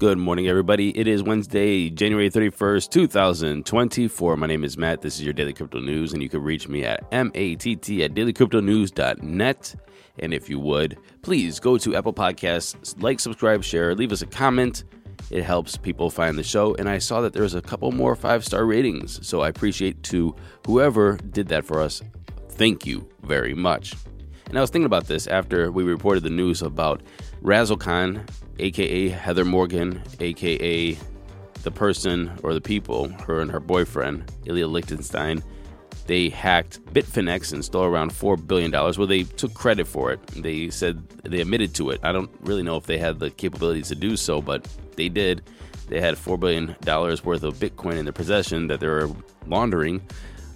Good morning, everybody. It is Wednesday, January 31st, 2024. My name is Matt. This is your Daily Crypto News, and you can reach me at matt at dailycryptonews.net. And if you would, please go to Apple Podcasts, like, subscribe, share, leave us a comment. It helps people find the show. And I saw that there's a couple more five star ratings. So I appreciate to whoever did that for us. Thank you very much. And I was thinking about this after we reported the news about Razzlecon, aka Heather Morgan, aka the person or the people, her and her boyfriend, Ilya Lichtenstein, they hacked Bitfinex and stole around $4 billion. Well, they took credit for it. They said they admitted to it. I don't really know if they had the capabilities to do so, but they did. They had $4 billion worth of Bitcoin in their possession that they were laundering.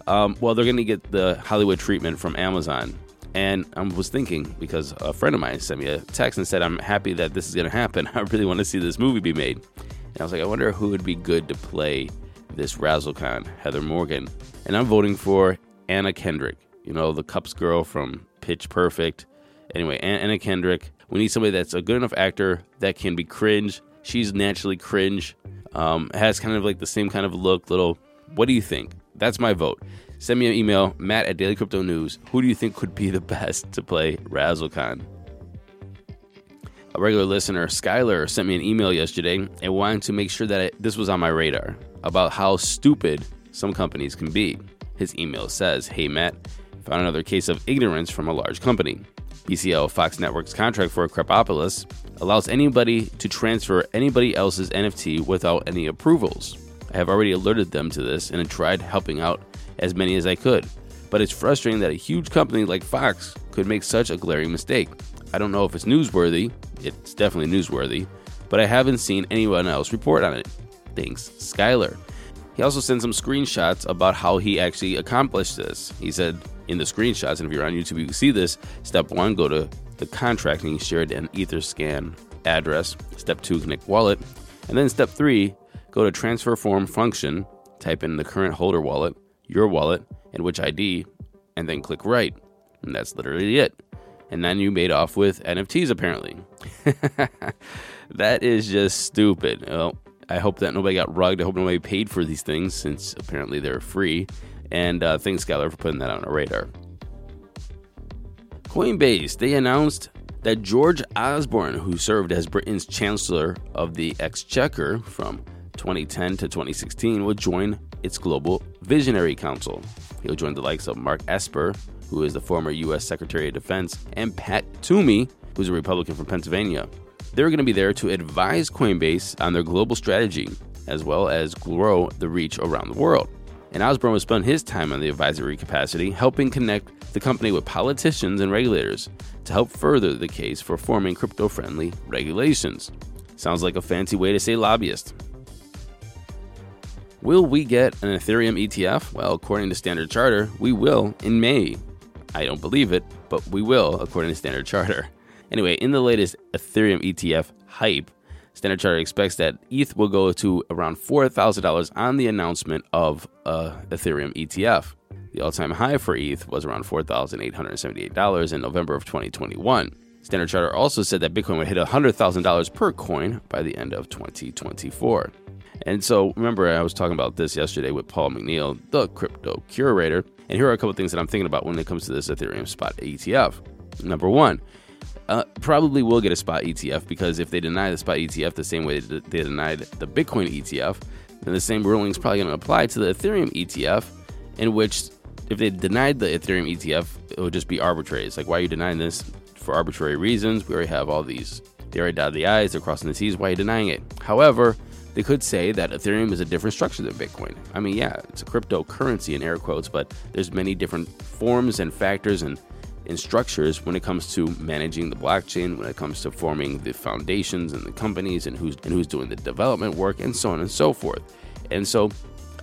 Um, well, they're going to get the Hollywood treatment from Amazon. And I was thinking because a friend of mine sent me a text and said, I'm happy that this is going to happen. I really want to see this movie be made. And I was like, I wonder who would be good to play this Razzlekhan, Heather Morgan. And I'm voting for Anna Kendrick, you know, the Cups girl from Pitch Perfect. Anyway, Anna Kendrick. We need somebody that's a good enough actor that can be cringe. She's naturally cringe, um, has kind of like the same kind of look, little. What do you think? That's my vote. Send me an email, matt at Daily Crypto News. Who do you think could be the best to play Razzlekhan? A regular listener, Skylar, sent me an email yesterday and wanted to make sure that it, this was on my radar about how stupid some companies can be. His email says, Hey Matt, found another case of ignorance from a large company. BCL Fox Network's contract for Krapopolis allows anybody to transfer anybody else's NFT without any approvals. I have already alerted them to this and tried helping out as many as I could. But it's frustrating that a huge company like Fox could make such a glaring mistake. I don't know if it's newsworthy, it's definitely newsworthy, but I haven't seen anyone else report on it. Thanks, Skylar. He also sent some screenshots about how he actually accomplished this. He said in the screenshots, and if you're on YouTube, you can see this. Step one, go to the contract and he shared an Etherscan address. Step two, connect wallet. And then step three, go to transfer form function, type in the current holder wallet, your wallet, and which ID, and then click right. And that's literally it. And then you made off with NFTs apparently. that is just stupid. Well, I hope that nobody got rugged. I hope nobody paid for these things since apparently they're free. And uh, thanks, Skylar, for putting that on our radar. Coinbase, they announced that George Osborne, who served as Britain's Chancellor of the Exchequer from 2010 to 2016, will join its Global Visionary Council. He'll join the likes of Mark Esper, who is the former U.S. Secretary of Defense, and Pat Toomey, who's a Republican from Pennsylvania. They're going to be there to advise Coinbase on their global strategy, as well as grow the reach around the world. And Osborne will spend his time in the advisory capacity helping connect the company with politicians and regulators to help further the case for forming crypto friendly regulations. Sounds like a fancy way to say lobbyist. Will we get an Ethereum ETF? Well, according to Standard Charter, we will in May. I don't believe it, but we will, according to Standard Charter. Anyway, in the latest Ethereum ETF hype, Standard Charter expects that ETH will go to around $4,000 on the announcement of a Ethereum ETF. The all time high for ETH was around $4,878 in November of 2021. Standard Charter also said that Bitcoin would hit $100,000 per coin by the end of 2024. And so, remember, I was talking about this yesterday with Paul McNeil, the crypto curator. And here are a couple things that I'm thinking about when it comes to this Ethereum spot ETF. Number one, uh, probably will get a spot ETF because if they deny the spot ETF the same way they denied the Bitcoin ETF, then the same ruling is probably going to apply to the Ethereum ETF, in which if they denied the Ethereum ETF, it would just be arbitrary. It's like, why are you denying this for arbitrary reasons? We already have all these. They already dotted the I's, they're crossing the T's. Why are you denying it? However, they could say that Ethereum is a different structure than Bitcoin. I mean, yeah, it's a cryptocurrency in air quotes, but there's many different forms and factors and, and structures when it comes to managing the blockchain, when it comes to forming the foundations and the companies and who's and who's doing the development work and so on and so forth. And so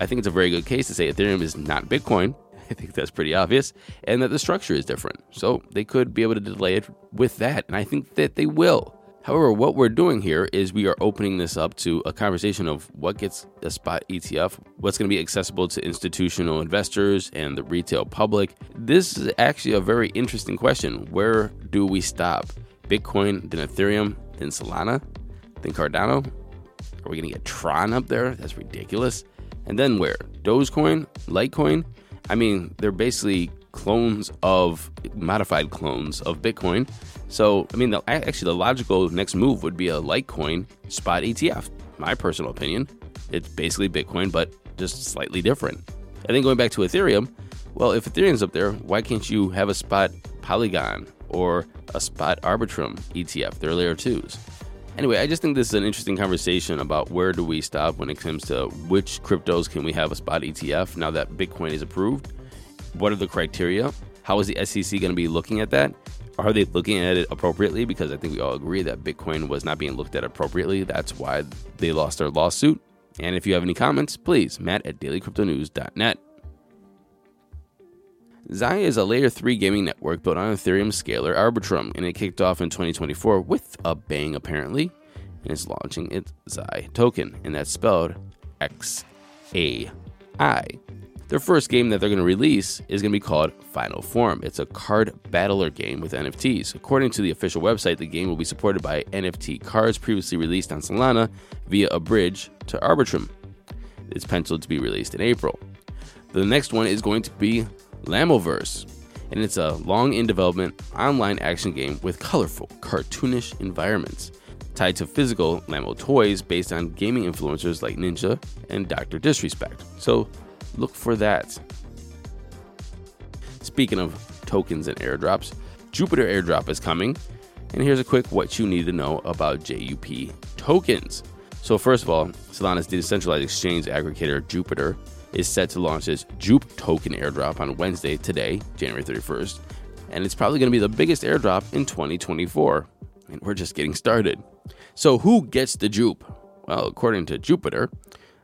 I think it's a very good case to say Ethereum is not Bitcoin. I think that's pretty obvious, and that the structure is different. So they could be able to delay it with that, and I think that they will. However, what we're doing here is we are opening this up to a conversation of what gets a spot ETF, what's going to be accessible to institutional investors and the retail public. This is actually a very interesting question. Where do we stop? Bitcoin, then Ethereum, then Solana, then Cardano? Are we going to get Tron up there? That's ridiculous. And then where? Dogecoin? Litecoin? I mean, they're basically clones of modified clones of Bitcoin. So, I mean, the, actually, the logical next move would be a Litecoin spot ETF. My personal opinion, it's basically Bitcoin, but just slightly different. And then going back to Ethereum, well, if Ethereum's up there, why can't you have a spot Polygon or a spot Arbitrum ETF? They're layer twos. Anyway, I just think this is an interesting conversation about where do we stop when it comes to which cryptos can we have a spot ETF now that Bitcoin is approved? What are the criteria? How is the SEC going to be looking at that? Are they looking at it appropriately? Because I think we all agree that Bitcoin was not being looked at appropriately. That's why they lost their lawsuit. And if you have any comments, please, matt at dailycryptonews.net. Xai is a layer 3 gaming network built on Ethereum scaler Arbitrum, and it kicked off in 2024 with a bang apparently. And it's launching its Xai token, and that's spelled X A I. Their first game that they're going to release is going to be called Final Form. It's a card battler game with NFTs. According to the official website, the game will be supported by NFT cards previously released on Solana via a bridge to Arbitrum. It's penciled to be released in April. The next one is going to be Lamoverse, and it's a long in development online action game with colorful, cartoonish environments tied to physical Lamo toys based on gaming influencers like Ninja and Dr. Disrespect. So look for that. Speaking of tokens and airdrops, Jupiter airdrop is coming. And here's a quick what you need to know about JUP tokens. So, first of all, Solana's decentralized exchange aggregator Jupiter is set to launch its Jupe token airdrop on Wednesday, today, January 31st. And it's probably going to be the biggest airdrop in 2024. And we're just getting started. So, who gets the Jupe? Well, according to Jupiter,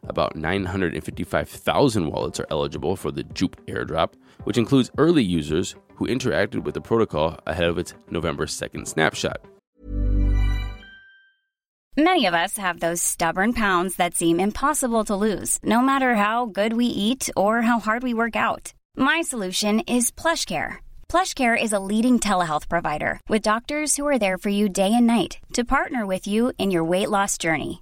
about 955,000 wallets are eligible for the Jupe airdrop, which includes early users who interacted with the protocol ahead of its November 2nd snapshot. Many of us have those stubborn pounds that seem impossible to lose, no matter how good we eat or how hard we work out. My solution is PlushCare. PlushCare is a leading telehealth provider with doctors who are there for you day and night to partner with you in your weight loss journey.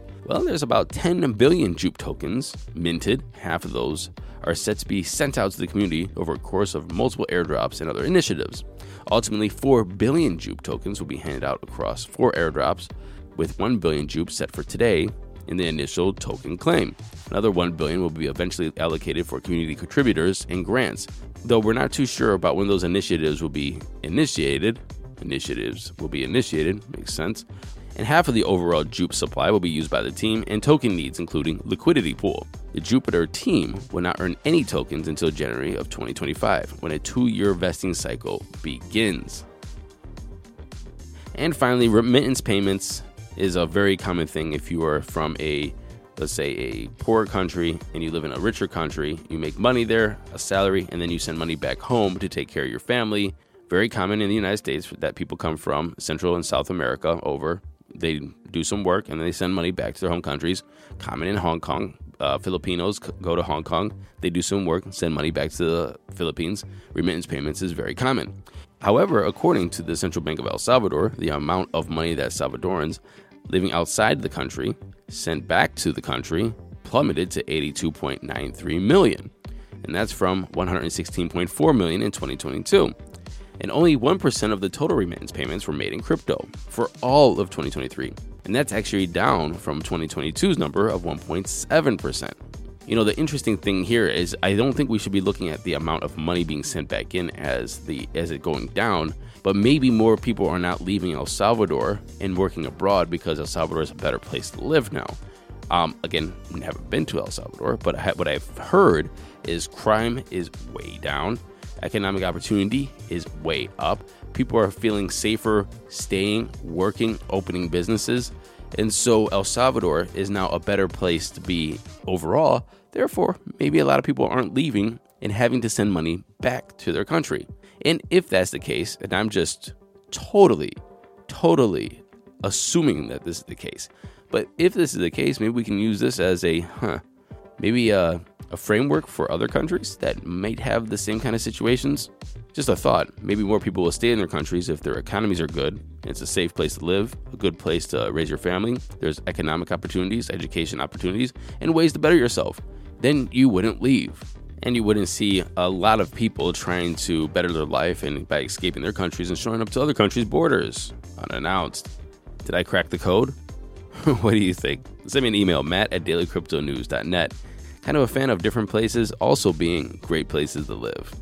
Well, there's about 10 billion Jupe tokens minted. Half of those are set to be sent out to the community over a course of multiple airdrops and other initiatives. Ultimately, 4 billion Jupe tokens will be handed out across four airdrops, with 1 billion Jupe set for today in the initial token claim. Another 1 billion will be eventually allocated for community contributors and grants. Though we're not too sure about when those initiatives will be initiated, initiatives will be initiated, makes sense. And half of the overall Jupe supply will be used by the team and token needs, including liquidity pool. The Jupiter team will not earn any tokens until January of 2025, when a two year vesting cycle begins. And finally, remittance payments is a very common thing if you are from a let's say a poor country and you live in a richer country you make money there a salary and then you send money back home to take care of your family very common in the united states that people come from central and south america over they do some work and then they send money back to their home countries. Common in hong kong uh, filipinos go to hong kong. They do some work send money back to the philippines. Remittance payments is very common. However, according to the Central Bank of El Salvador, the amount of money that Salvadorans living outside the country sent back to the country plummeted to 82.93 million, and that's from 116.4 million in 2022. And only 1% of the total remittance payments were made in crypto for all of 2023, and that's actually down from 2022's number of 1.7%. You know, the interesting thing here is I don't think we should be looking at the amount of money being sent back in as the as it going down, but maybe more people are not leaving El Salvador and working abroad because El Salvador is a better place to live now. Um, again, never been to El Salvador, but I, what I've heard is crime is way down, economic opportunity is way up. People are feeling safer staying, working, opening businesses. And so El Salvador is now a better place to be overall. Therefore, maybe a lot of people aren't leaving and having to send money back to their country. And if that's the case, and I'm just totally, totally assuming that this is the case, but if this is the case, maybe we can use this as a, huh, maybe a, a framework for other countries that might have the same kind of situations. Just a thought. Maybe more people will stay in their countries if their economies are good. It's a safe place to live, a good place to raise your family. There's economic opportunities, education opportunities, and ways to better yourself. Then you wouldn't leave. And you wouldn't see a lot of people trying to better their life and by escaping their countries and showing up to other countries' borders unannounced. Did I crack the code? what do you think? Send me an email, matt at dailycryptonews.net. Kind of a fan of different places also being great places to live.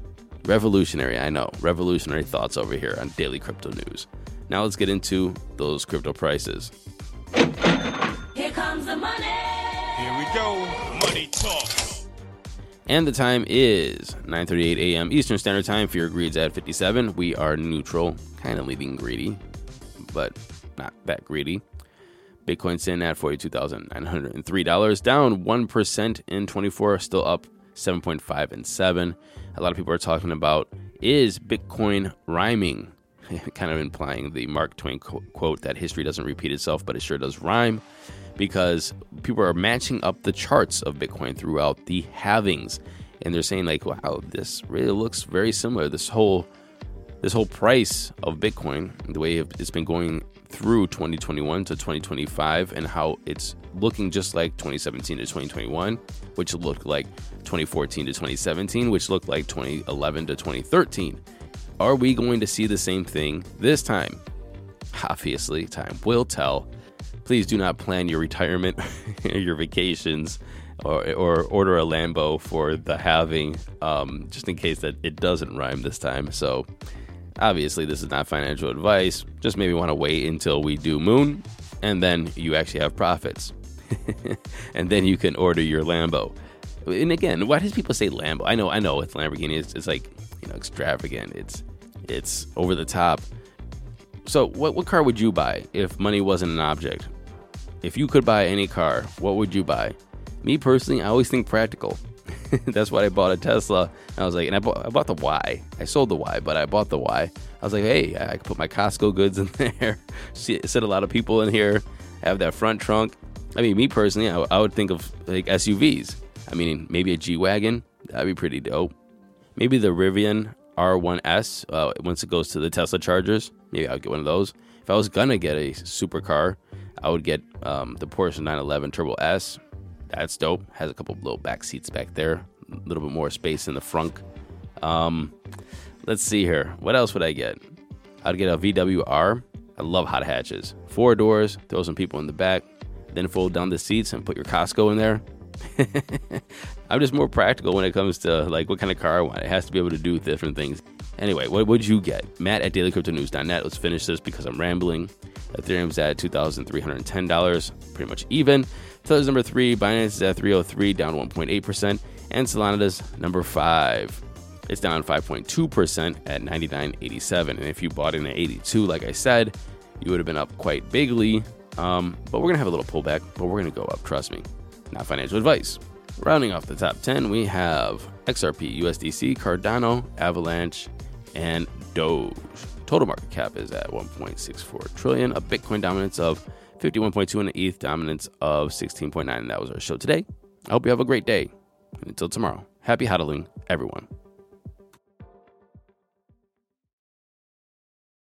Revolutionary, I know. Revolutionary thoughts over here on Daily Crypto News. Now let's get into those crypto prices. Here comes the money. Here we go. Money talk. And the time is 9:38 a.m. Eastern Standard Time. Fear Greed's at 57. We are neutral, kind of leaving greedy, but not that greedy. Bitcoin in at $42,903, down 1% in 24, still up 7.5 and 7 a lot of people are talking about is Bitcoin rhyming? kind of implying the Mark Twain quote that history doesn't repeat itself, but it sure does rhyme because people are matching up the charts of Bitcoin throughout the halvings. And they're saying like, wow, this really looks very similar. This whole this whole price of Bitcoin, the way it's been going through 2021 to 2025 and how it's looking just like 2017 to 2021, which looked like 2014 to 2017, which looked like 2011 to 2013. Are we going to see the same thing this time? Obviously, time will tell. Please do not plan your retirement, your vacations, or, or order a Lambo for the halving, um, just in case that it doesn't rhyme this time. So, Obviously, this is not financial advice. Just maybe want to wait until we do moon and then you actually have profits. and then you can order your Lambo. And again, why does people say Lambo? I know, I know, it's Lamborghini. It's, it's like you know extravagant. It's it's over the top. So, what what car would you buy if money wasn't an object? If you could buy any car, what would you buy? Me personally, I always think practical. That's why I bought a Tesla. I was like, and I bought, I bought the Y. I sold the Y, but I bought the Y. I was like, hey, I could put my Costco goods in there, sit a lot of people in here, have that front trunk. I mean, me personally, I, I would think of like SUVs. I mean, maybe a G Wagon. That'd be pretty dope. Maybe the Rivian R1S, uh, once it goes to the Tesla chargers, maybe I'll get one of those. If I was gonna get a supercar, I would get um, the Porsche 911 Turbo S. That's dope. Has a couple little back seats back there, a little bit more space in the front. Um, let's see here. What else would I get? I'd get a VWR. I love hot hatches. Four doors, throw some people in the back, then fold down the seats and put your Costco in there. I'm just more practical when it comes to like what kind of car I want. It has to be able to do different things. Anyway, what would you get? Matt at dailycryptonews.net. Let's finish this because I'm rambling. Ethereum's at $2,310, pretty much even. Tether's number three, Binance is at 303, down 1.8%, and Solana's number five. It's down 5.2% at 99.87. And if you bought in at 82, like I said, you would have been up quite bigly. Um, but we're going to have a little pullback, but we're going to go up, trust me. Not financial advice. Rounding off the top 10, we have XRP, USDC, Cardano, Avalanche, and Doge. Total market cap is at 1.64 trillion, a Bitcoin dominance of 51.2 and the ETH dominance of 16.9. And that was our show today. I hope you have a great day. And until tomorrow, happy hodling, everyone.